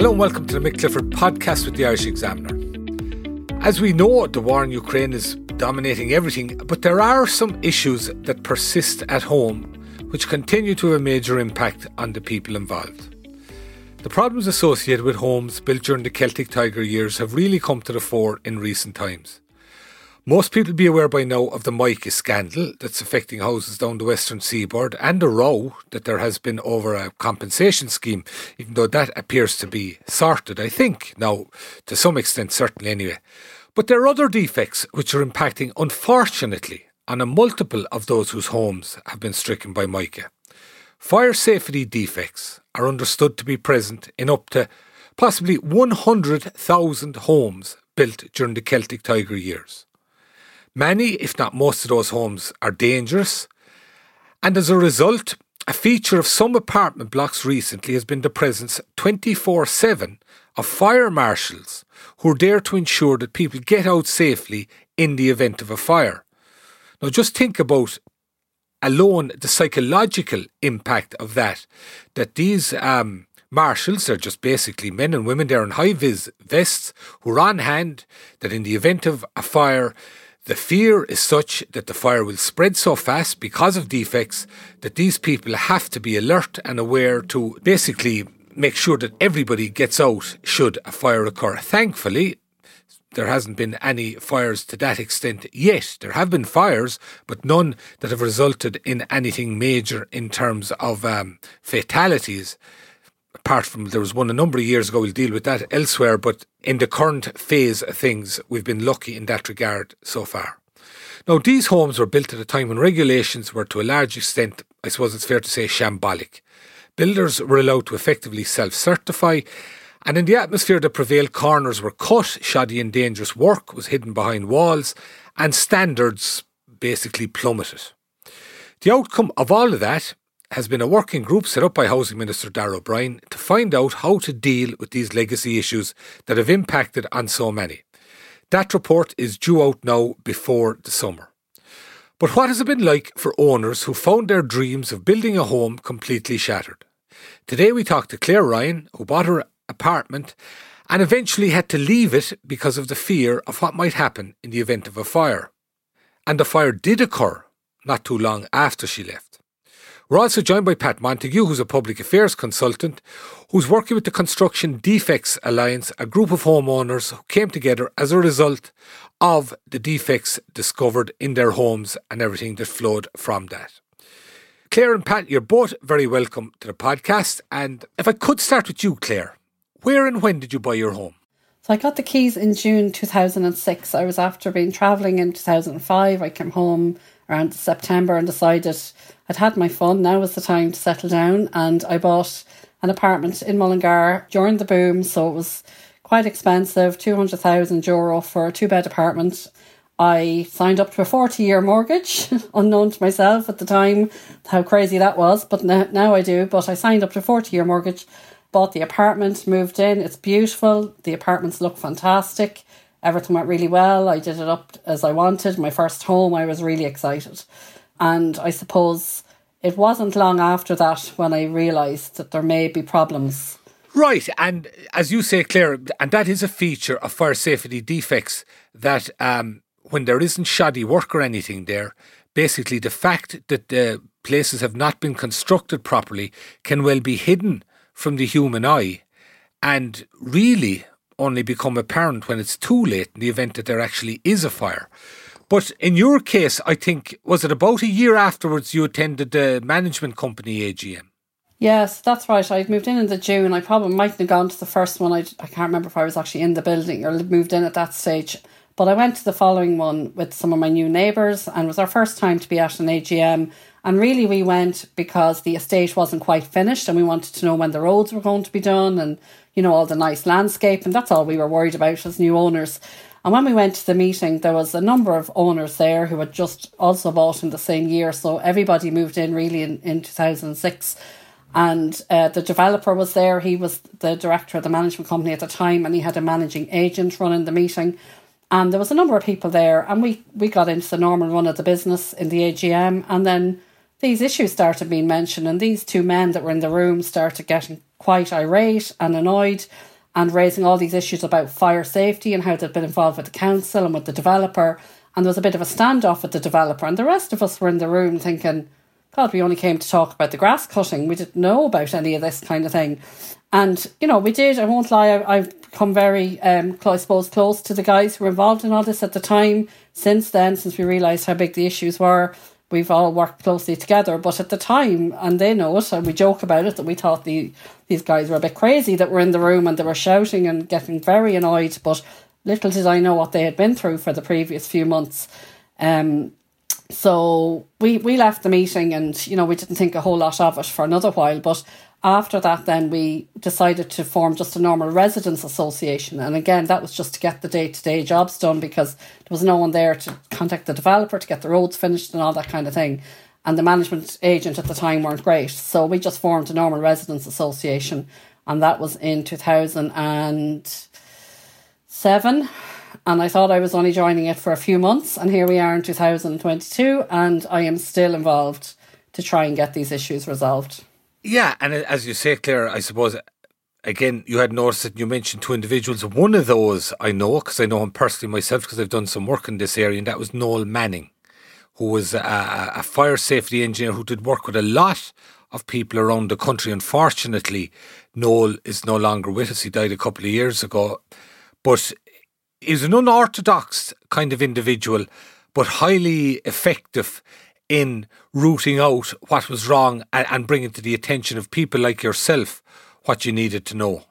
Hello and welcome to the Mick Clifford podcast with the Irish Examiner. As we know, the war in Ukraine is dominating everything, but there are some issues that persist at home which continue to have a major impact on the people involved. The problems associated with homes built during the Celtic Tiger years have really come to the fore in recent times. Most people be aware by now of the Mica scandal that's affecting houses down the western seaboard and the row that there has been over a compensation scheme, even though that appears to be sorted, I think, now, to some extent, certainly anyway. But there are other defects which are impacting, unfortunately, on a multiple of those whose homes have been stricken by Mica. Fire safety defects are understood to be present in up to possibly 100,000 homes built during the Celtic Tiger years. Many, if not most of those homes, are dangerous, and as a result, a feature of some apartment blocks recently has been the presence 24 7 of fire marshals who are there to ensure that people get out safely in the event of a fire. Now, just think about alone the psychological impact of that, that these um, marshals are just basically men and women there in high vis vests who are on hand, that in the event of a fire, the fear is such that the fire will spread so fast because of defects that these people have to be alert and aware to basically make sure that everybody gets out should a fire occur. Thankfully, there hasn't been any fires to that extent yet. There have been fires, but none that have resulted in anything major in terms of um, fatalities apart from there was one a number of years ago, we'll deal with that elsewhere, but in the current phase of things, we've been lucky in that regard so far. Now, these homes were built at a time when regulations were to a large extent, I suppose it's fair to say, shambolic. Builders were allowed to effectively self certify, and in the atmosphere that prevailed, corners were cut, shoddy and dangerous work was hidden behind walls, and standards basically plummeted. The outcome of all of that has been a working group set up by Housing Minister Darragh O'Brien to find out how to deal with these legacy issues that have impacted on so many. That report is due out now before the summer. But what has it been like for owners who found their dreams of building a home completely shattered? Today we talked to Claire Ryan, who bought her apartment and eventually had to leave it because of the fear of what might happen in the event of a fire. And the fire did occur not too long after she left. We're also joined by Pat Montague, who's a public affairs consultant, who's working with the Construction Defects Alliance, a group of homeowners who came together as a result of the defects discovered in their homes and everything that flowed from that. Claire and Pat, you're both very welcome to the podcast. And if I could start with you, Claire, where and when did you buy your home? So I got the keys in June 2006. I was after being travelling in 2005. I came home around September and decided I'd had my fun. Now was the time to settle down, and I bought an apartment in Mullingar during the boom. So it was quite expensive, two hundred thousand euro for a two bed apartment. I signed up to a 40 year mortgage, unknown to myself at the time how crazy that was, but now, now I do. But I signed up to a 40 year mortgage, bought the apartment, moved in. It's beautiful. The apartments look fantastic. Everything went really well. I did it up as I wanted. My first home, I was really excited. And I suppose it wasn't long after that when I realised that there may be problems. Right, and as you say, Claire, and that is a feature of fire safety defects that um, when there isn't shoddy work or anything there, basically the fact that the places have not been constructed properly can well be hidden from the human eye and really only become apparent when it's too late in the event that there actually is a fire. But in your case, I think, was it about a year afterwards you attended the management company AGM? Yes, that's right. I moved in in the June. I probably mightn't have gone to the first one. I, I can't remember if I was actually in the building or moved in at that stage. But I went to the following one with some of my new neighbours and it was our first time to be at an AGM. And really, we went because the estate wasn't quite finished and we wanted to know when the roads were going to be done and, you know, all the nice landscape. And that's all we were worried about as new owners. And when we went to the meeting, there was a number of owners there who had just also bought in the same year. So everybody moved in really in, in 2006 and uh, the developer was there. He was the director of the management company at the time, and he had a managing agent running the meeting. And there was a number of people there, and we we got into the normal run of the business in the AGM, and then these issues started being mentioned, and these two men that were in the room started getting quite irate and annoyed, and raising all these issues about fire safety and how they'd been involved with the council and with the developer. And there was a bit of a standoff with the developer, and the rest of us were in the room thinking God, we only came to talk about the grass cutting. We didn't know about any of this kind of thing. And, you know, we did, I won't lie, I, have come very, um, I suppose, close to the guys who were involved in all this at the time. Since then, since we realised how big the issues were, we've all worked closely together. But at the time, and they know it, and we joke about it, that we thought the these guys were a bit crazy that were in the room and they were shouting and getting very annoyed. But little did I know what they had been through for the previous few months. Um, so we, we left the meeting and, you know, we didn't think a whole lot of it for another while. But after that, then we decided to form just a normal residents association. And again, that was just to get the day to day jobs done because there was no one there to contact the developer to get the roads finished and all that kind of thing. And the management agent at the time weren't great. So we just formed a normal residents association. And that was in 2007 and I thought I was only joining it for a few months, and here we are in 2022, and I am still involved to try and get these issues resolved. Yeah, and uh, as you say, Claire, I suppose again you had noticed that you mentioned two individuals. One of those I know because I know him personally myself because I've done some work in this area, and that was Noel Manning, who was a, a fire safety engineer who did work with a lot of people around the country. Unfortunately, Noel is no longer with us. He died a couple of years ago. But is an unorthodox kind of individual, but highly effective in rooting out what was wrong and, and bringing to the attention of people like yourself what you needed to know.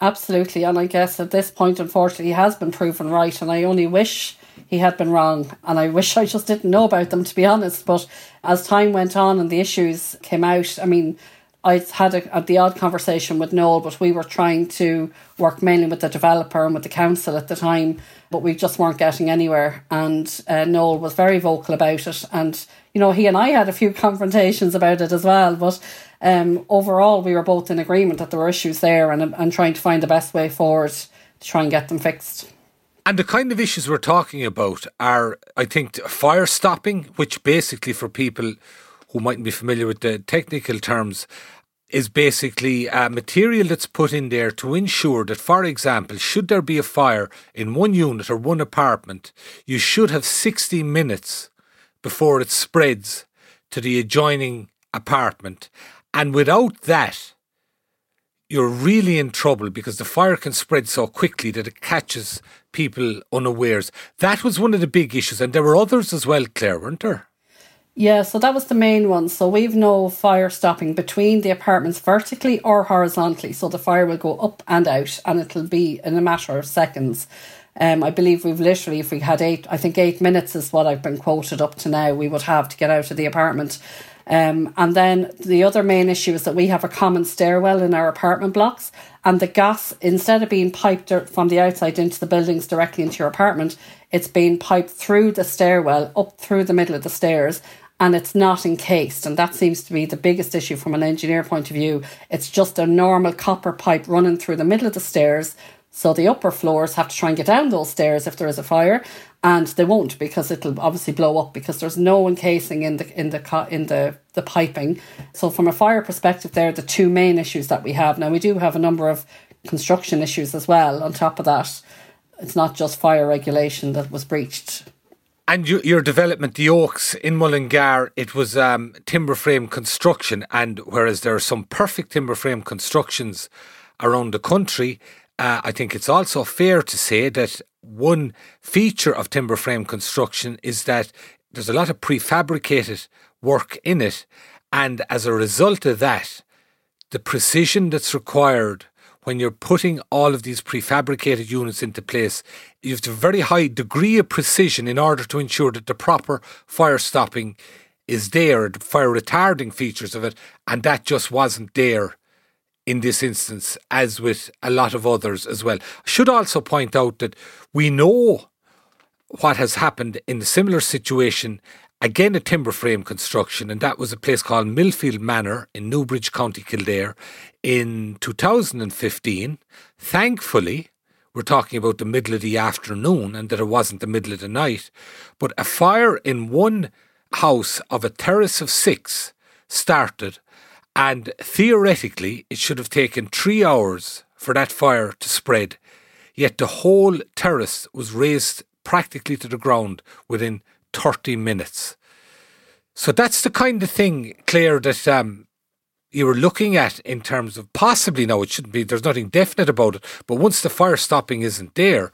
Absolutely, and I guess at this point, unfortunately, he has been proven right, and I only wish he had been wrong, and I wish I just didn't know about them, to be honest. But as time went on and the issues came out, I mean, I had a, a, the odd conversation with Noel, but we were trying to work mainly with the developer and with the council at the time, but we just weren't getting anywhere. And uh, Noel was very vocal about it, and you know he and I had a few confrontations about it as well. But um, overall, we were both in agreement that there were issues there, and and trying to find the best way forward to try and get them fixed. And the kind of issues we're talking about are, I think, fire stopping, which basically for people who mightn't be familiar with the technical terms, is basically a material that's put in there to ensure that, for example, should there be a fire in one unit or one apartment, you should have 60 minutes before it spreads to the adjoining apartment. And without that, you're really in trouble because the fire can spread so quickly that it catches people unawares. That was one of the big issues, and there were others as well, Claire, weren't there? Yeah, so that was the main one. So we've no fire stopping between the apartments vertically or horizontally. So the fire will go up and out and it'll be in a matter of seconds. Um, I believe we've literally, if we had eight, I think eight minutes is what I've been quoted up to now, we would have to get out of the apartment. Um, and then the other main issue is that we have a common stairwell in our apartment blocks, and the gas, instead of being piped from the outside into the buildings directly into your apartment, it's being piped through the stairwell up through the middle of the stairs and it's not encased. And that seems to be the biggest issue from an engineer point of view. It's just a normal copper pipe running through the middle of the stairs. So the upper floors have to try and get down those stairs if there is a fire, and they won't because it'll obviously blow up because there's no encasing in the in the in the the piping. So from a fire perspective, there are the two main issues that we have. Now we do have a number of construction issues as well. On top of that, it's not just fire regulation that was breached And you, your development, the Oaks in Mullingar, it was um, timber frame construction, and whereas there are some perfect timber frame constructions around the country, uh, I think it's also fair to say that one feature of timber frame construction is that there's a lot of prefabricated work in it, and as a result of that, the precision that's required when you're putting all of these prefabricated units into place, you have a very high degree of precision in order to ensure that the proper fire stopping is there, the fire retarding features of it, and that just wasn't there in this instance, as with a lot of others as well. I should also point out that we know what has happened in a similar situation again a timber frame construction, and that was a place called Millfield Manor in Newbridge, County Kildare, in 2015. Thankfully, we're talking about the middle of the afternoon and that it wasn't the middle of the night, but a fire in one house of a terrace of six started, and theoretically, it should have taken three hours for that fire to spread. Yet the whole terrace was razed practically to the ground within 30 minutes. So that's the kind of thing, Claire, that um, you were looking at in terms of possibly now it shouldn't be, there's nothing definite about it, but once the fire stopping isn't there,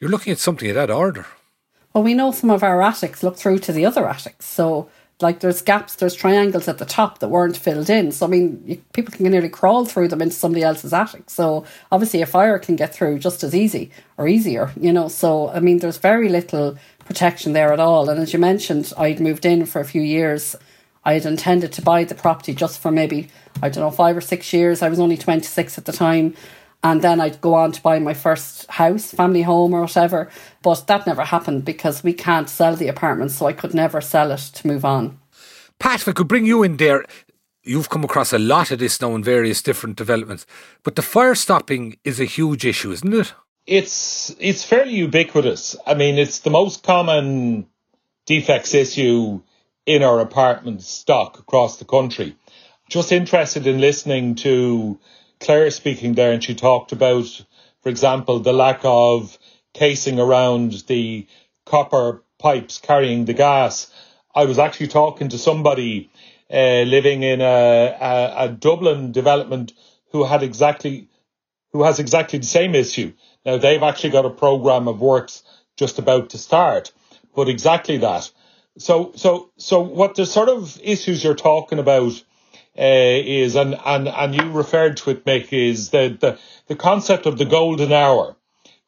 you're looking at something of that order. Well, we know some of our attics look through to the other attics. So, like, there's gaps, there's triangles at the top that weren't filled in. So, I mean, you, people can nearly crawl through them into somebody else's attic. So, obviously, a fire can get through just as easy or easier, you know. So, I mean, there's very little protection there at all. And as you mentioned, I'd moved in for a few years. I had intended to buy the property just for maybe, I don't know, five or six years. I was only 26 at the time. And then I'd go on to buy my first house, family home, or whatever. But that never happened because we can't sell the apartment. So I could never sell it to move on. Pat, if I could bring you in there, you've come across a lot of this now in various different developments. But the fire stopping is a huge issue, isn't it? it's it's fairly ubiquitous. I mean, it's the most common defects issue in our apartment stock across the country. Just interested in listening to Claire speaking there, and she talked about, for example, the lack of casing around the copper pipes carrying the gas. I was actually talking to somebody uh, living in a, a, a Dublin development who had exactly who has exactly the same issue. Now they've actually got a program of works just about to start, but exactly that. So, so, so what the sort of issues you're talking about uh, is, and, and, and you referred to it, Mick, is the, the, the concept of the golden hour,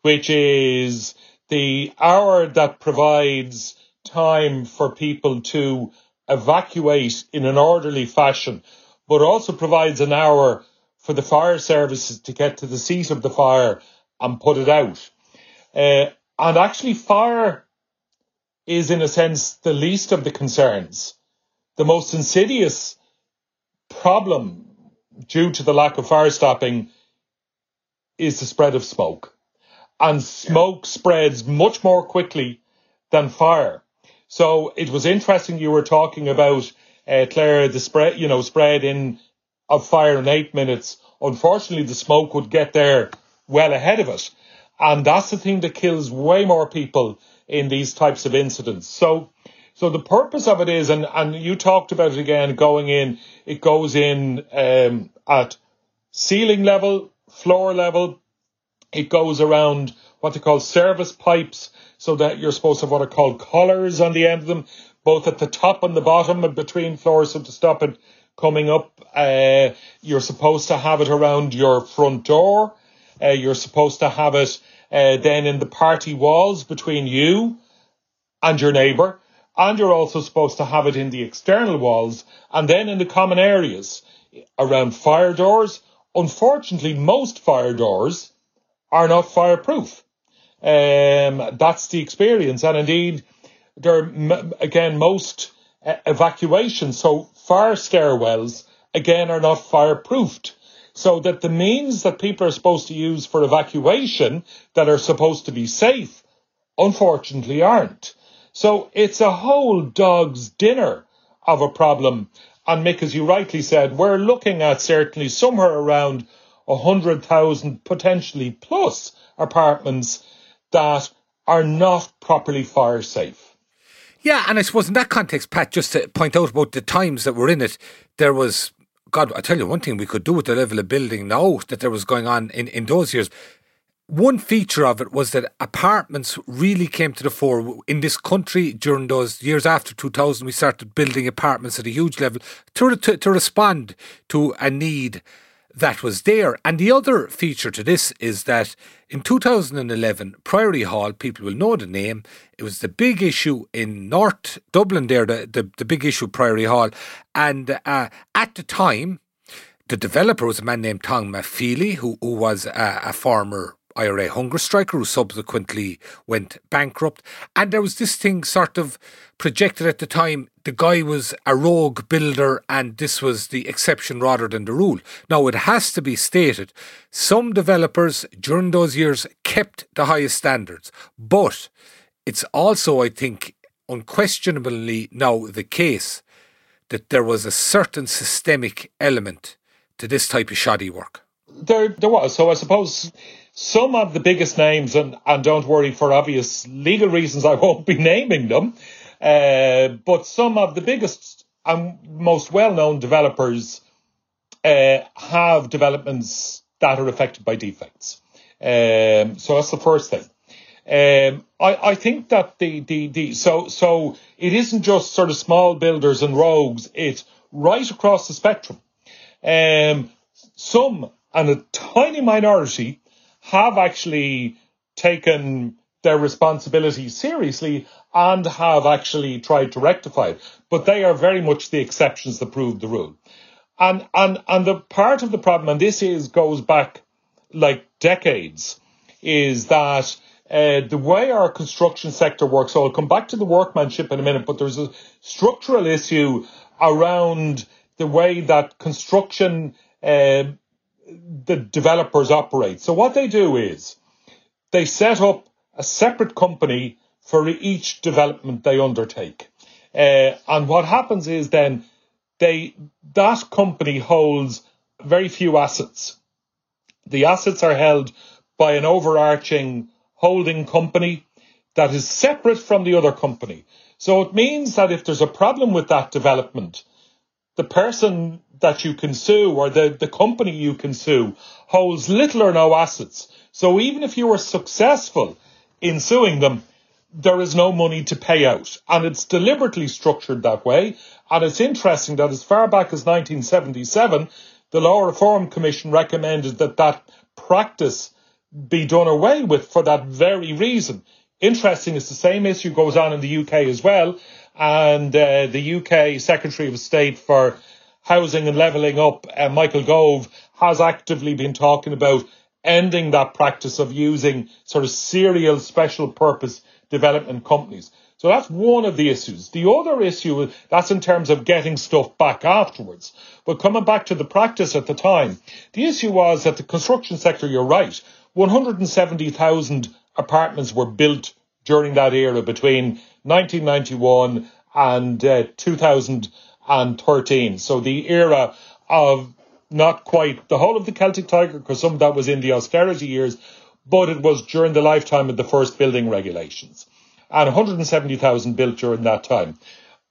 which is the hour that provides time for people to evacuate in an orderly fashion, but also provides an hour for the fire services to get to the seat of the fire and put it out. Uh, and actually, fire is, in a sense, the least of the concerns. The most insidious problem due to the lack of fire stopping is the spread of smoke. And smoke spreads much more quickly than fire. So it was interesting you were talking about, uh, Claire, the spread, you know, spread in of fire in eight minutes. Unfortunately, the smoke would get there well ahead of it. And that's the thing that kills way more people in these types of incidents. So, so the purpose of it is, and, and you talked about it again, going in, it goes in um, at ceiling level, floor level. It goes around what they call service pipes, so that you're supposed to have what are called collars on the end of them, both at the top and the bottom and between floors, so to stop it coming up. Uh, you're supposed to have it around your front door. Uh, you're supposed to have it uh, then in the party walls between you and your neighbour. And you're also supposed to have it in the external walls and then in the common areas around fire doors. Unfortunately, most fire doors are not fireproof. Um, that's the experience. And indeed, there are, again, most uh, evacuations, so fire stairwells, again, are not fireproofed so that the means that people are supposed to use for evacuation that are supposed to be safe, unfortunately aren't. So it's a whole dog's dinner of a problem. And Mick, as you rightly said, we're looking at certainly somewhere around 100,000, potentially plus apartments that are not properly fire safe. Yeah, and I suppose in that context, Pat, just to point out about the times that were in it, there was God, I tell you one thing we could do with the level of building now that there was going on in, in those years. One feature of it was that apartments really came to the fore in this country during those years after 2000. We started building apartments at a huge level to, to, to respond to a need that was there. And the other feature to this is that in 2011, Priory Hall, people will know the name, it was the big issue in North Dublin there, the, the, the big issue, Priory Hall. And uh, at the time, the developer was a man named Tom McFeely, who, who was a, a former IRA hunger striker who subsequently went bankrupt. And there was this thing sort of projected at the time the guy was a rogue builder and this was the exception rather than the rule. Now, it has to be stated some developers during those years kept the highest standards, but it's also, I think, unquestionably now the case that there was a certain systemic element to this type of shoddy work. There, there was. So I suppose some of the biggest names, and, and don't worry, for obvious legal reasons, I won't be naming them, uh, but some of the biggest and most well known developers uh, have developments that are affected by defects. Um, so that's the first thing. Um, I, I think that the, the, the so so it isn't just sort of small builders and rogues, it's right across the spectrum. Um, some and a tiny minority have actually taken their responsibility seriously and have actually tried to rectify it. But they are very much the exceptions that prove the rule. And and and the part of the problem, and this is goes back like decades, is that uh, the way our construction sector works. So I'll come back to the workmanship in a minute, but there's a structural issue around the way that construction uh, the developers operate. So what they do is they set up a separate company for each development they undertake. Uh, and what happens is then they that company holds very few assets. The assets are held by an overarching holding company that is separate from the other company. So it means that if there's a problem with that development, the person that you can sue or the, the company you can sue holds little or no assets. So even if you were successful in suing them, there is no money to pay out. And it's deliberately structured that way. And it's interesting that as far back as 1977, the Law Reform Commission recommended that that practice be done away with for that very reason. Interesting is the same issue goes on in the UK as well. And uh, the UK Secretary of State for Housing and Levelling Up, uh, Michael Gove, has actively been talking about ending that practice of using sort of serial special purpose development companies. So that's one of the issues. The other issue, that's in terms of getting stuff back afterwards. But coming back to the practice at the time, the issue was that the construction sector, you're right, 170,000 apartments were built during that era between 1991 and uh, 2000 and 13. So the era of not quite the whole of the Celtic Tiger, because some of that was in the austerity years, but it was during the lifetime of the first building regulations. And 170,000 built during that time.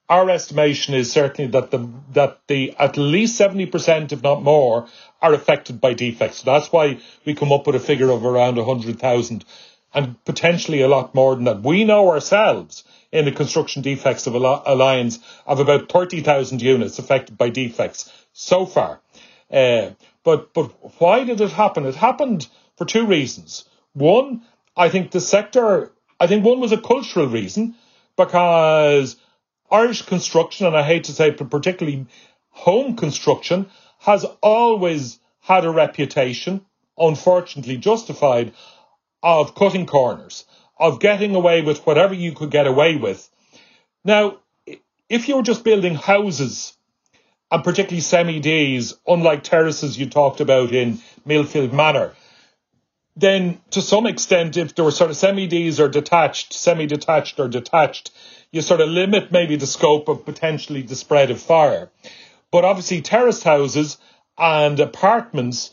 Our estimation is certainly that the that the at least 70%, if not more, are affected by defects. So that's why we come up with a figure of around 100,000 and potentially a lot more than that. We know ourselves in the construction defects of a Alliance of about 30,000 units affected by defects so far. Uh, but, but why did it happen? It happened for two reasons. One, I think the sector, I think one was a cultural reason because Irish construction, and I hate to say, but particularly home construction, has always had a reputation, unfortunately justified, of cutting corners of getting away with whatever you could get away with. Now, if you're just building houses, and particularly semi-Ds, unlike terraces you talked about in Millfield Manor, then to some extent, if there were sort of semi-Ds or detached, semi-detached or detached, you sort of limit maybe the scope of potentially the spread of fire. But obviously terraced houses and apartments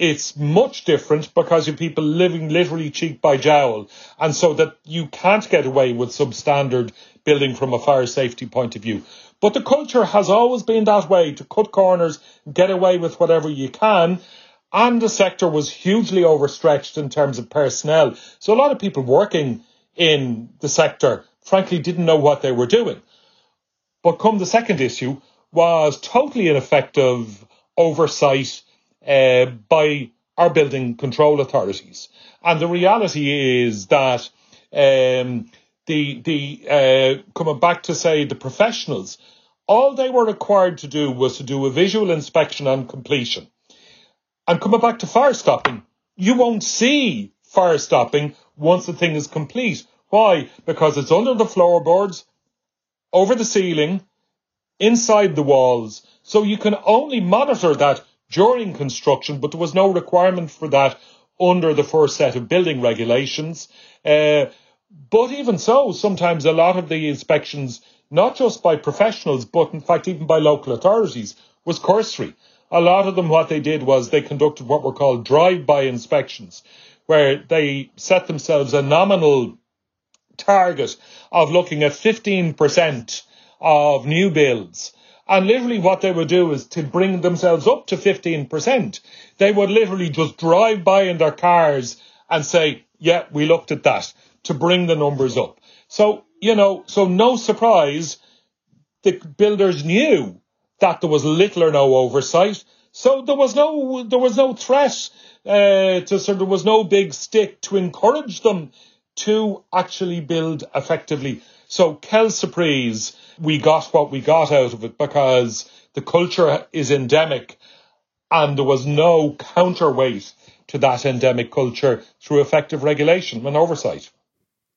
it's much different because you people living literally cheek by jowl, and so that you can't get away with substandard building from a fire safety point of view. But the culture has always been that way to cut corners, get away with whatever you can. And the sector was hugely overstretched in terms of personnel. So a lot of people working in the sector, frankly, didn't know what they were doing. But come the second issue was totally ineffective oversight uh, by our building control authorities. And the reality is that um, the the uh, coming back to say the professionals, all they were required to do was to do a visual inspection on completion. And coming back to fire stopping, you won't see fire stopping once the thing is complete. Why? Because it's under the floorboards, over the ceiling, inside the walls. So you can only monitor that during construction, but there was no requirement for that under the first set of building regulations. Uh, but even so, sometimes a lot of the inspections, not just by professionals, but in fact even by local authorities, was cursory. A lot of them, what they did was they conducted what were called drive-by inspections, where they set themselves a nominal target of looking at 15% of new builds. And literally what they would do is to bring themselves up to 15%. They would literally just drive by in their cars and say, yeah, we looked at that to bring the numbers up. So, you know, so no surprise, the builders knew that there was little or no oversight. So there was no, there was no threat, uh, to, so there was no big stick to encourage them to actually build effectively. So, quelle surprise, we got what we got out of it because the culture is endemic and there was no counterweight to that endemic culture through effective regulation and oversight.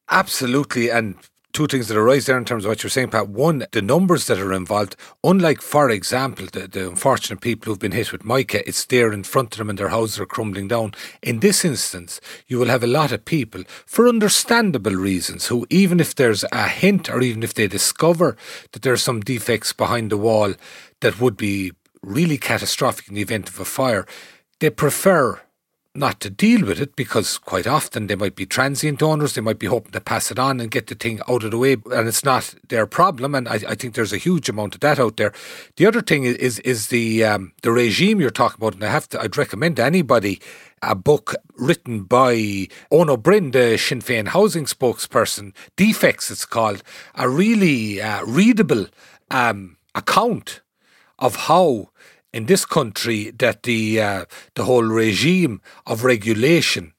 Absolutely. And two things that arise there in terms of what you're saying, Pat. One, the numbers that are involved, unlike, for example, the, the unfortunate people who've been hit with mica, it's there in front of them and their houses are crumbling down. In this instance, you will have a lot of people, for understandable reasons, who, even if there's a hint or even if they discover that there's some defects behind the wall that would be really catastrophic in the event of a fire, they prefer not to deal with it because quite often they might be transient owners, they might be hoping to pass it on and get the thing out of the way, and it's not their problem. And I, I think there's a huge amount of that out there. The other thing is is, is the um, the regime you're talking about, and I have to I'd recommend to anybody a book written by Eoin Ó Broin, the Sinn Féin housing spokesperson, Defects it's called, a really uh, readable um, account of how in this country that the uh, the whole regime of regulation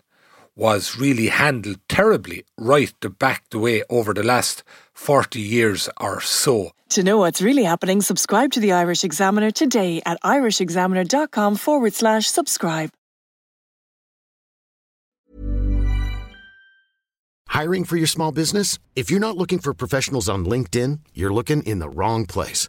was really handled terribly right the back the way over the last 40 years or so. To know what's really happening, subscribe to the Irish Examiner today at irishexaminer.com forward slash subscribe. Hiring for your small business? If you're not looking for professionals on LinkedIn, you're looking in the wrong place.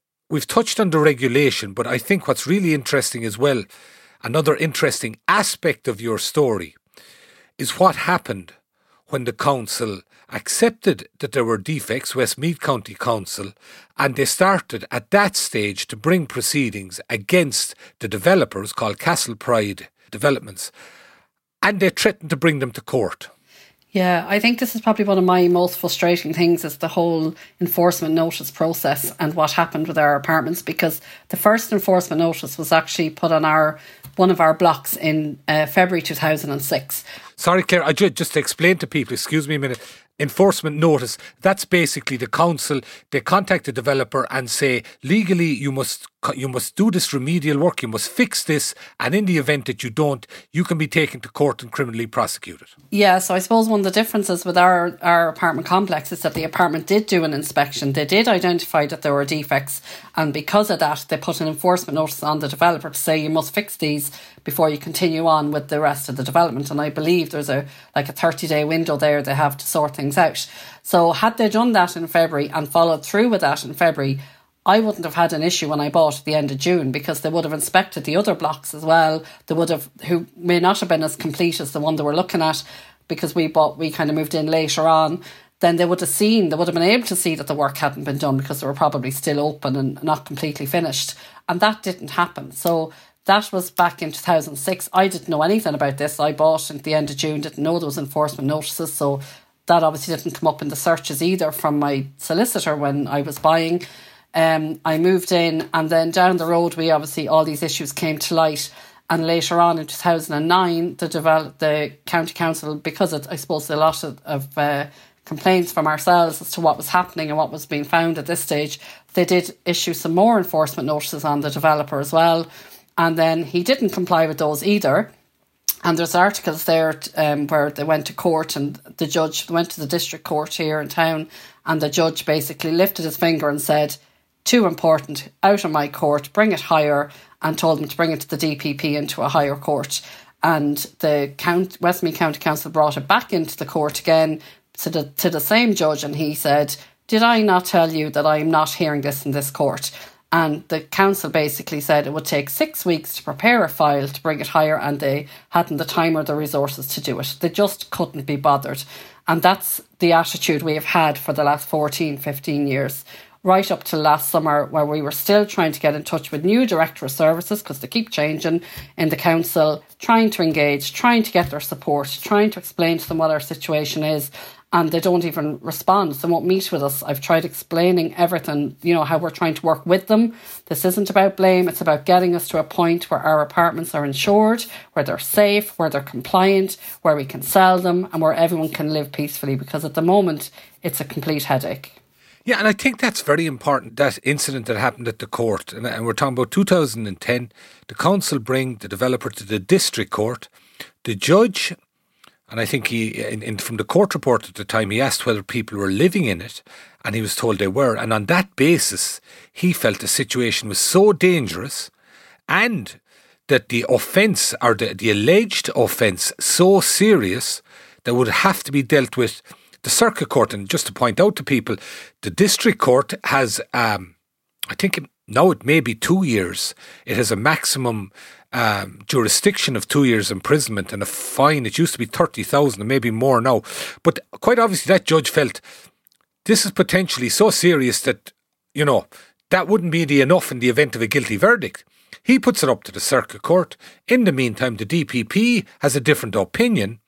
we've touched on the regulation, but I think what's really interesting as well, another interesting aspect of your story, is what happened when the council accepted that there were defects, Westmeath County Council, and they started at that stage to bring proceedings against the developers called Castle Pride Developments, and they threatened to bring them to court. Yeah, I think this is probably one of my most frustrating things is the whole enforcement notice process and what happened with our apartments because the first enforcement notice was actually put on our one of our blocks in uh, February 2006. Sorry, Claire, I just, just to explain to people, excuse me a minute. enforcement notice, that's basically the council. They contact the developer and say, legally, you must you must do this remedial work, you must fix this, and in the event that you don't, you can be taken to court and criminally prosecuted. Yeah, so I suppose one of the differences with our, our apartment complex is that the apartment did do an inspection. They did identify that there were defects, and because of that, they put an enforcement notice on the developer to say you must fix these before you continue on with the rest of the development. And I believe there's a like a 30 day window there they have to sort things out. So had they done that in February and followed through with that in February, I wouldn't have had an issue when I bought at the end of June because they would have inspected the other blocks as well. They would have, who may not have been as complete as the one they were looking at because we bought, we kind of moved in later on. Then they would have seen, they would have been able to see that the work hadn't been done because they were probably still open and not completely finished. And that didn't happen. So that was back in 2006. I didn't know anything about this. I bought at the end of June, didn't know there was enforcement notices. So that obviously didn't come up in the searches either from my solicitor when I was buying. Um, I moved in, and then down the road, we obviously all these issues came to light. And later on in 2009, the develop, the county council, because it, I suppose a lot of, of uh, complaints from ourselves as to what was happening and what was being found at this stage, they did issue some more enforcement notices on the developer as well. And then he didn't comply with those either. And there's articles there um, where they went to court and the judge went to the district court here in town, and the judge basically lifted his finger and said, too important, out of my court, bring it higher, and told them to bring it to the DPP into a higher court. And the count, Westmeath County Council brought it back into the court again to the, to the same judge, and he said, Did I not tell you that I am not hearing this in this court? And the council basically said it would take six weeks to prepare a file to bring it higher, and they hadn't the time or the resources to do it. They just couldn't be bothered. And that's the attitude we have had for the last 14, 15 years right up to last summer, where we were still trying to get in touch with new director of services because they keep changing in the council, trying to engage, trying to get their support, trying to explain to them what our situation is. And they don't even respond. They won't meet with us. I've tried explaining everything, you know, how we're trying to work with them. This isn't about blame. It's about getting us to a point where our apartments are insured, where they're safe, where they're compliant, where we can sell them, and where everyone can live peacefully. Because at the moment, it's a complete headache. Yeah, and I think that's very important. That incident that happened at the court, and, and we're talking about 2010. The council bring the developer to the district court. The judge, and I think he, in, in, from the court report at the time, he asked whether people were living in it, and he was told they were. And on that basis, he felt the situation was so dangerous, and that the offence or the, the alleged offence so serious that would have to be dealt with the circuit court, and just to point out to people, the district court has, um, I think it, now it may be two years. It has a maximum um, jurisdiction of two years imprisonment and a fine. It used to be 30,000 maybe more now. But quite obviously, that judge felt this is potentially so serious that, you know, that wouldn't be enough in the event of a guilty verdict. He puts it up to the circuit court. In the meantime, the DPP has a different opinion,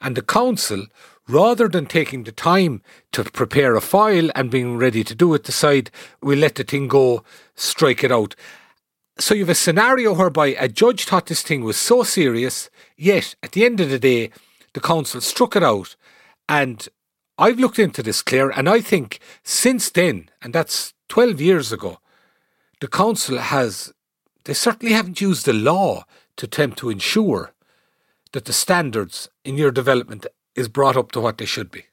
and the council rather than taking the time to prepare a file and being ready to do it, decide we let the thing go, strike it out. So you have a scenario whereby a judge thought this thing was so serious, yet at the end of the day, the council struck it out. And I've looked into this, Claire, and I think since then, and that's 12 years ago, the council has, they certainly haven't used the law to attempt to ensure that the standards in your development is brought up to what they should be?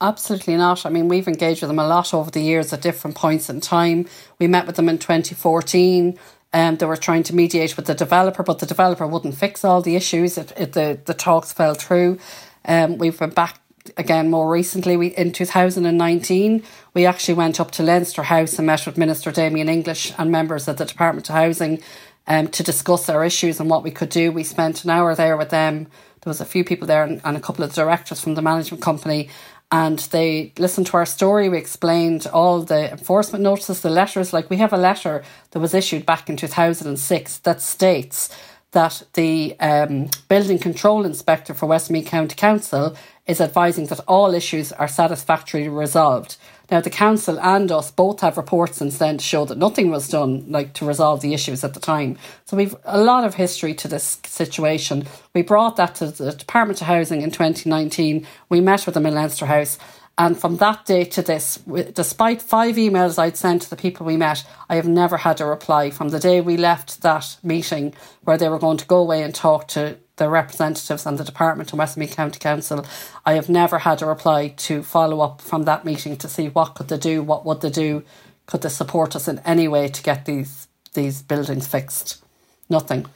Absolutely not. I mean, we've engaged with them a lot over the years at different points in time. We met with them in 2014. and um, they were trying to mediate with the developer, but the developer wouldn't fix all the issues. It, it, the, the talks fell through. Um, we've been back again more recently. We In 2019, we actually went up to Leinster House and met with Minister Damien English and members of the Department of Housing um, to discuss our issues and what we could do. We spent an hour there with them there was a few people there and, and a couple of directors from the management company and they listened to our story. We explained all the enforcement notices, the letters. Like we have a letter that was issued back in 2006 that states that the um, building control inspector for Westmeath County Council is advising that all issues are satisfactorily resolved. Now, the council and us both have reports since then to show that nothing was done, like to resolve the issues at the time. So we've a lot of history to this situation. We brought that to the Department of Housing in 2019. We met with them in Leinster House. And from that day to this, despite five emails I'd sent to the people we met, I have never had a reply from the day we left that meeting where they were going to go away and talk to the representatives and the department in Westmeath County Council. I have never had a reply to follow up from that meeting to see what could they do, what would they do, could they support us in any way to get these these buildings fixed. Nothing.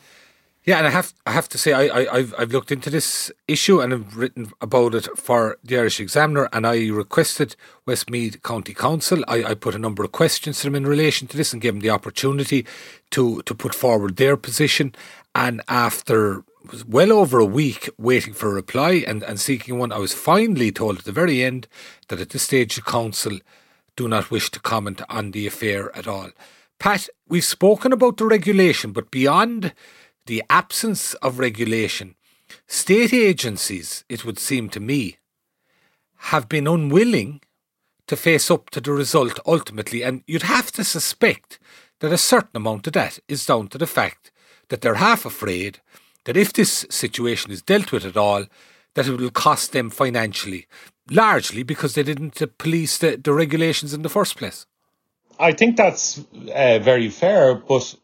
Yeah, and I have I have to say I, I have I've looked into this issue and I've written about it for the Irish Examiner and I requested Westmeath County Council. I, I put a number of questions to them in relation to this and gave them the opportunity to to put forward their position. And after was well over a week waiting for a reply and, and seeking one, I was finally told at the very end that at this stage the council do not wish to comment on the affair at all. Pat, we've spoken about the regulation, but beyond the absence of regulation, state agencies, it would seem to me, have been unwilling to face up to the result ultimately. And you'd have to suspect that a certain amount of that is down to the fact that they're half afraid that if this situation is dealt with at all, that it will cost them financially, largely because they didn't police the, the regulations in the first place. I think that's uh, very fair, but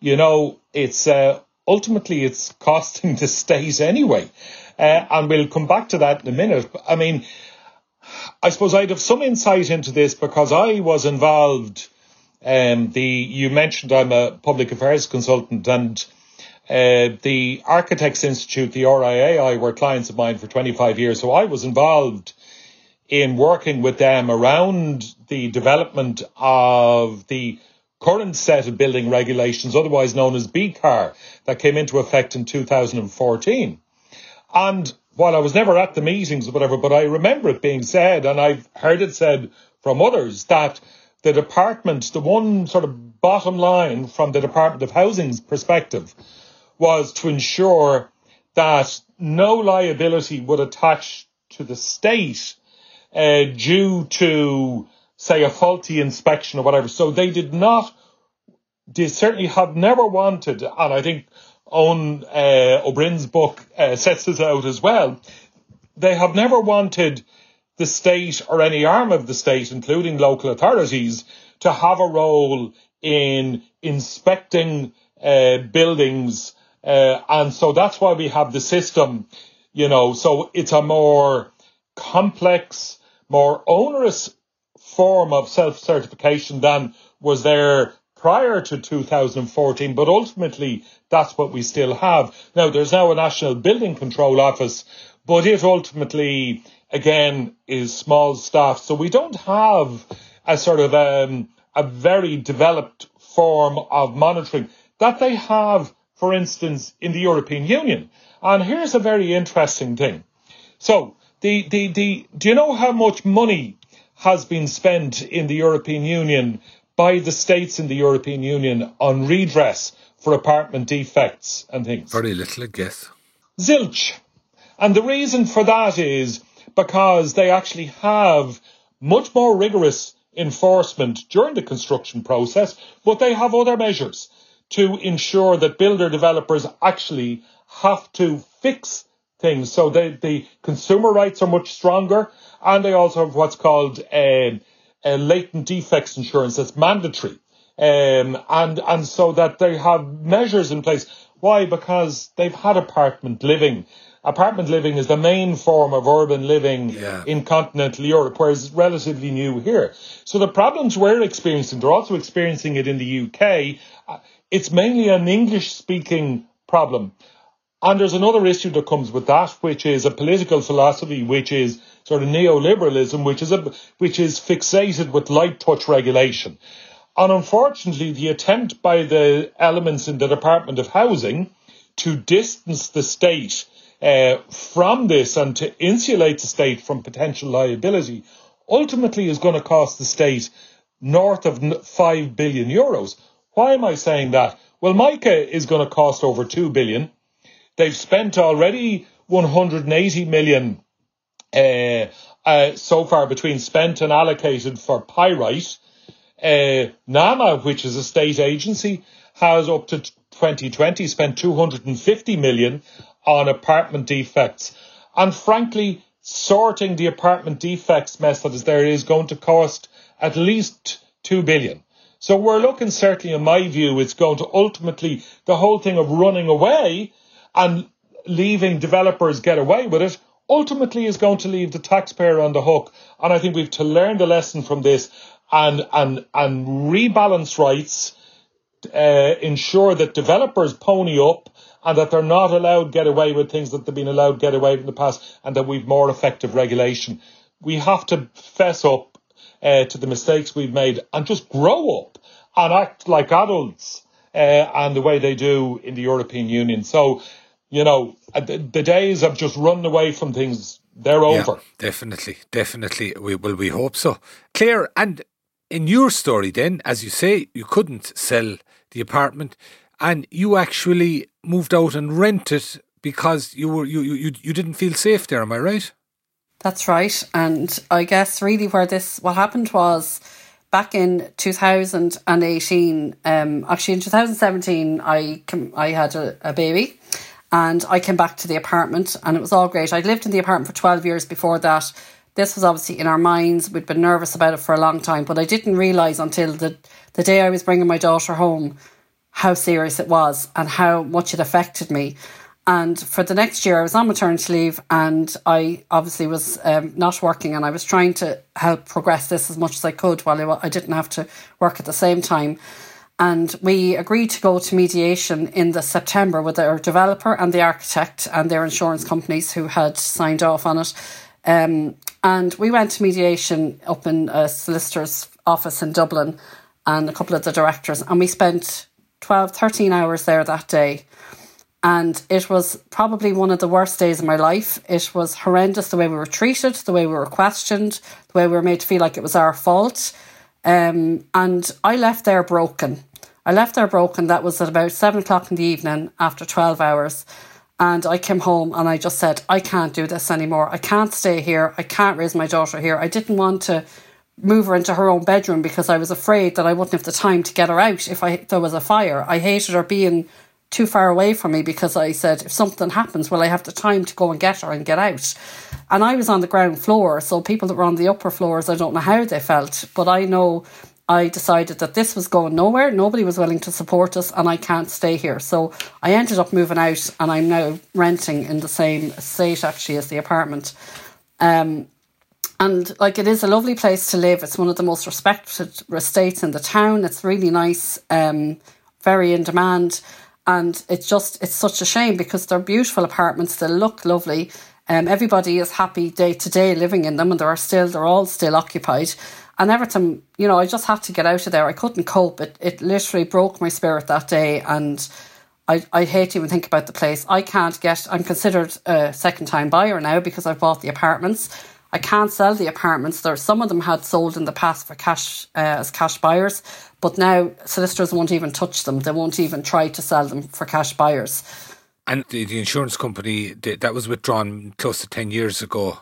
you know, it's uh, ultimately it's costing the state anyway. Uh, and we'll come back to that in a minute. I mean, I suppose I'd have some insight into this because I was involved. Um, the you mentioned I'm a public affairs consultant, and uh, the Architects Institute, the RIAI, were clients of mine for 25 years. So I was involved in working with them around the development of the current set of building regulations, otherwise known as BCAR, that came into effect in 2014. And while I was never at the meetings or whatever, but I remember it being said, and I've heard it said from others, that the department, the one sort of bottom line from the Department of Housing's perspective, was to ensure that no liability would attach to the state uh, due to say a faulty inspection or whatever. So they did not, they certainly have never wanted, and I think Eoin uh, Ó Broin's book uh, sets this out as well. They have never wanted the state or any arm of the state, including local authorities, to have a role in inspecting uh, buildings. Uh, and so that's why we have the system, you know, so it's a more complex, more onerous form of self certification than was there prior to 2014, but ultimately that's what we still have. Now, there's now a National Building Control Office, but it ultimately, again, is small staff. So we don't have a sort of um, a very developed form of monitoring that they have, for instance, in the European Union. And here's a very interesting thing. So, the, the, the, do you know how much money has been spent in the European Union by the states in the European Union on redress for apartment defects and things? Very little, I guess. Zilch. And the reason for that is because they actually have much more rigorous enforcement during the construction process, but they have other measures to ensure that builder developers actually have to fix things. So they, the consumer rights are much stronger, and they also have what's called a, a latent defects insurance that's mandatory. Um, and and so that they have measures in place. Why? Because they've had apartment living. Apartment living is the main form of urban living yeah. in continental Europe, whereas it's relatively new here. So the problems we're experiencing, they're also experiencing it in the UK. Uh, It's mainly an English speaking problem. And there's another issue that comes with that, which is a political philosophy, which is sort of neoliberalism, which is a, which is fixated with light touch regulation. And unfortunately, the attempt by the elements in the Department of Housing to distance the state uh, from this and to insulate the state from potential liability ultimately is going to cost the state north of 5 billion euros. Why am I saying that? Well, mica is going to cost over 2 billion. They've spent already 180 million uh, uh, so far between spent and allocated for pyrite. Uh, NAMA, which is a state agency, has up to 2020 spent 250 million on apartment defects. And frankly, sorting the apartment defects mess that is there is going to cost at least 2 billion. So we're looking certainly, in my view, it's going to ultimately, the whole thing of running away and leaving developers get away with it ultimately is going to leave the taxpayer on the hook. And I think we've to learn the lesson from this and and and rebalance rights, uh, ensure that developers pony up and that they're not allowed get away with things that they've been allowed get away with in the past, and that we've more effective regulation. We have to fess up uh, to the mistakes we've made and just grow up and act like adults uh, and the way they do in the European Union. So, you know, uh, the, the days of just running away from things, they're over. Yeah, definitely, definitely. We will. We hope so. Claire, and in your story, then, as you say, you couldn't sell the apartment, and you actually moved out and rented because you were you you you didn't feel safe there. Am I right? That's right. And I guess really where this, what happened was back in 2018, um, actually in 2017, I, came, I had a, a baby and I came back to the apartment and it was all great. I'd lived in the apartment for 12 years before that. This was obviously in our minds. We'd been nervous about it for a long time, but I didn't realise until the, the day I was bringing my daughter home how serious it was and how much it affected me. And for the next year, I was on maternity leave and I obviously was um, not working and I was trying to help progress this as much as I could while I didn't have to work at the same time. And we agreed to go to mediation in the September with our developer and the architect and their insurance companies who had signed off on it. Um, and we went to mediation up in a solicitor's office in Dublin and a couple of the directors, and we spent 12, 13 hours there that day and it was probably one of the worst days of my life. It was horrendous the way we were treated, the way we were questioned, the way we were made to feel like it was our fault. Um, and I left there broken. I left there broken. That was at about seven o'clock in the evening after 12 hours. And I came home and I just said, I can't do this anymore. I can't stay here. I can't raise my daughter here. I didn't want to move her into her own bedroom because I was afraid that I wouldn't have the time to get her out if I, if there was a fire. I hated her being too far away from me because I said, if something happens, will I have the time to go and get her and get out? And I was on the ground floor, so people that were on the upper floors, I don't know how they felt, but I know I decided that this was going nowhere. Nobody was willing to support us, and I can't stay here. So I ended up moving out, and I'm now renting in the same state actually as the apartment. Um, and like it is a lovely place to live. It's one of the most respected estates in the town. It's really nice, um, very in demand and it's just it's such a shame because they're beautiful apartments. They look lovely. Um, everybody is happy day to day living in them and they're still they're all still occupied. And every time you know I just had to get out of there. I couldn't cope. It, it literally broke my spirit that day and I, I hate to even think about the place. I can't get I'm considered a second time buyer now because I've bought the apartments I can't sell the apartments. There, some of them had sold in the past for cash uh, as cash buyers, but now solicitors won't even touch them. They won't even try to sell them for cash buyers. And the, the insurance company that was withdrawn close to ten years ago.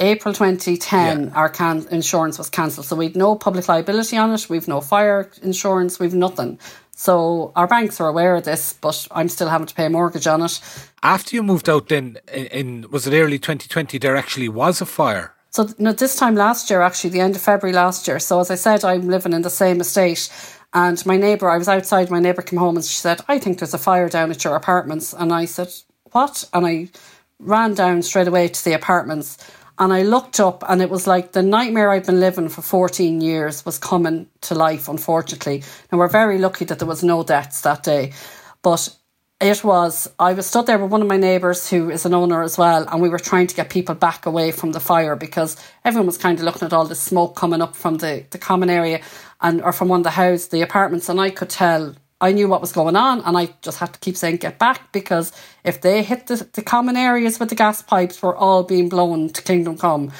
April 2010, yeah. our can- insurance was cancelled. So we've no public liability on it. We've no fire insurance. We've nothing. So our banks are aware of this, but I'm still having to pay a mortgage on it. After you moved out, then in, in was it early 2020? There actually was a fire. So no, this time last year, actually, the end of February last year. So as I said, I'm living in the same estate, and my neighbour, I was outside. My neighbour came home and she said, "I think there's a fire down at your apartments." And I said, "What?" And I ran down straight away to the apartments and I looked up, and it was like the nightmare I'd been living for 14 years was coming to life, unfortunately. And we're very lucky that there was no deaths that day. But it was, I was stood there with one of my neighbours who is an owner as well, and we were trying to get people back away from the fire because everyone was kind of looking at all the smoke coming up from the, the common area and or from one of the houses, the apartments, and I could tell I knew what was going on and I just had to keep saying get back because if they hit the, the common areas with the gas pipes were all being blown to Kingdom Come.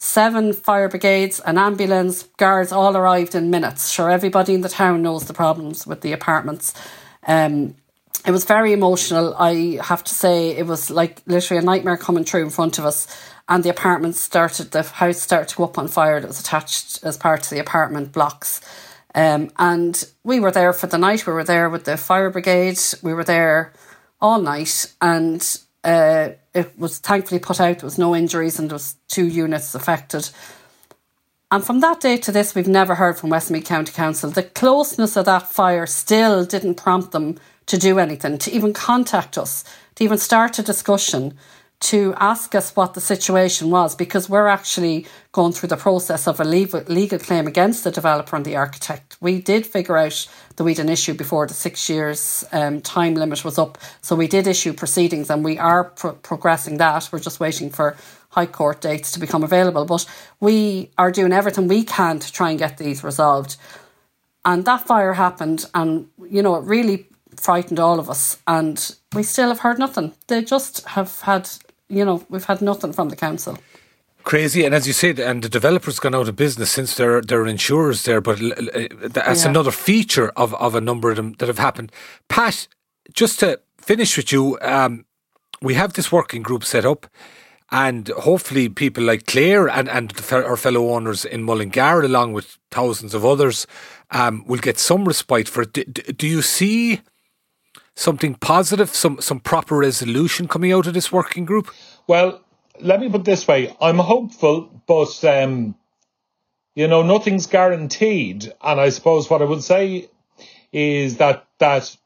Seven fire brigades, an ambulance, guards all arrived in minutes. Sure, everybody in the town knows the problems with the apartments. Um, it was very emotional. I have to say, it was like literally a nightmare coming true in front of us. and the apartment started, the house started to go up on fire. It was attached as part of the apartment blocks. Um, and we were there for the night. We were there with the fire brigade. We were there all night, and uh, it was thankfully put out. There was no injuries, and there was two units affected. And from that day to this, we've never heard from Westmeath County Council. The closeness of that fire still didn't prompt them to do anything, to even contact us, to even start a discussion to ask us what the situation was because we're actually going through the process of a legal claim against the developer and the architect. We did figure out that we'd an issue before the six years um, time limit was up, so we did issue proceedings and we are pro- progressing that. We're just waiting for High Court dates to become available, but we are doing everything we can to try and get these resolved. And that fire happened, and you know, it really frightened all of us, and we still have heard nothing. They just have had you know, we've had nothing from the council. Crazy, and as you said, and the developers gone out of business since there there are insurers there, but that's yeah. another feature of, of a number of them that have happened. Pat, just to finish with you, um, we have this working group set up, and hopefully people like Claire and and our fellow owners in Mullingar, along with thousands of others, um, will get some respite for it. Do, do you see? Something positive, some some proper resolution coming out of this working group? Well, let me put this way: I'm hopeful, but um, you know, nothing's guaranteed. And I suppose what I would say is that that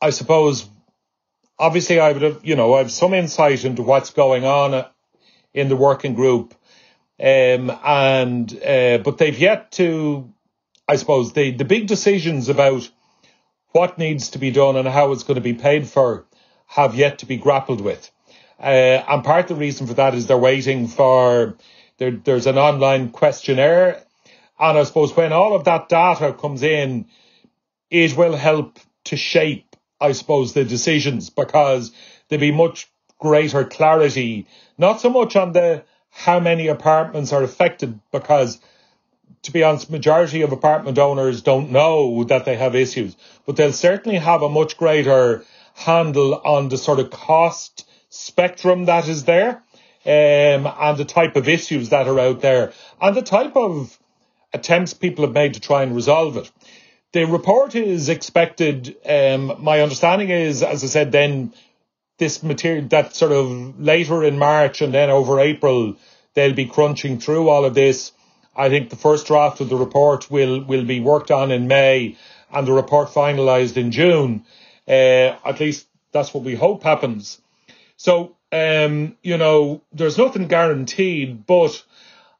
I suppose obviously I would have you know I have some insight into what's going on in the working group, um, and uh, but they've yet to, I suppose the the big decisions about what needs to be done and how it's going to be paid for have yet to be grappled with. Uh, and part of the reason for that is they're waiting for there, there's an online questionnaire. And I suppose when all of that data comes in, it will help to shape, I suppose, the decisions because there'll be much greater clarity, not so much on the how many apartments are affected, because to be honest, majority of apartment owners don't know that they have issues, but they'll certainly have a much greater handle on the sort of cost spectrum that is there, um, and the type of issues that are out there, and the type of attempts people have made to try and resolve it. The report is expected. Um, my understanding is, as I said, then this material that sort of later in March and then over April, they'll be crunching through all of this I think the first draft of the report will, will be worked on in May and the report finalised in June. Uh, at least that's what we hope happens. So, um, you know, there's nothing guaranteed, but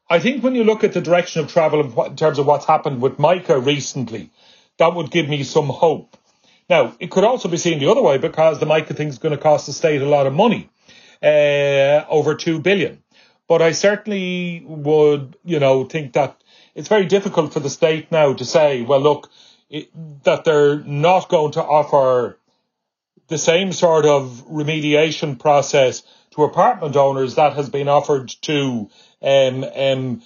I think when you look at the direction of travel in terms of what's happened with mica recently, that would give me some hope. Now, it could also be seen the other way because the mica thing is going to cost the state a lot of money, uh, over two billion. But I certainly would, you know, think that it's very difficult for the state now to say, well, look, it, that they're not going to offer the same sort of remediation process to apartment owners that has been offered to um, um,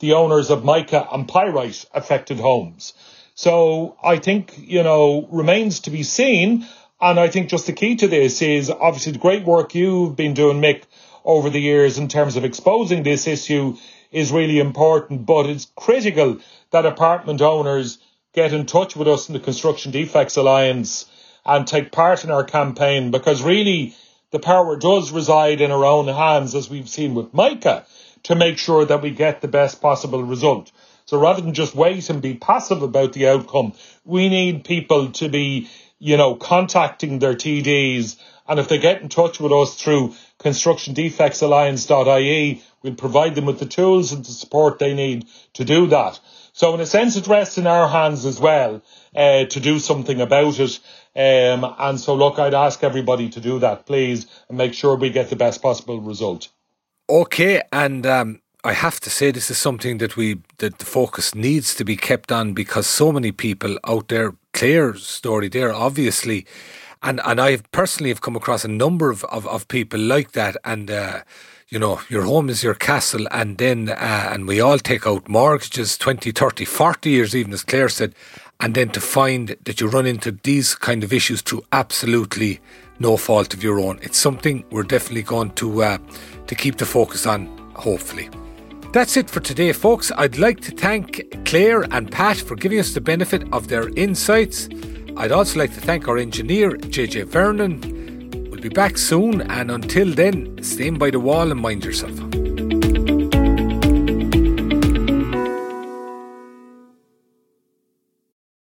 the owners of mica and pyrite affected homes. So I think, you know, remains to be seen. And I think just the key to this is obviously the great work you've been doing, Mick, over the years in terms of exposing this issue is really important, but it's critical that apartment owners get in touch with us in the Construction Defects Alliance and take part in our campaign because really the power does reside in our own hands, as we've seen with mica, to make sure that we get the best possible result. So rather than just wait and be passive about the outcome, we need people to be, you know, contacting their TDs. And if they get in touch with us through constructiondefectsalliance.ie. We'll provide them with the tools and the support they need to do that. So in a sense, it rests in our hands as well uh, to do something about it. Um, and so, look, I'd ask everybody to do that, please, and make sure we get the best possible result. Okay, and um, I have to say this is something that we that the focus needs to be kept on because so many people out there. Clear story there, obviously and and I personally have come across a number of, of, of people like that, and uh, you know, your home is your castle, and then uh, and we all take out mortgages 20, 30, 40 years, even as Claire said, and then to find that you run into these kind of issues through absolutely no fault of your own. It's something we're definitely going to uh, to keep the focus on hopefully. That's it for today, folks. I'd like to thank Claire and Pat for giving us the benefit of their insights. I'd also like to thank our engineer, JJ Vernon. We'll be back soon, and until then, stand by the wall and mind yourself.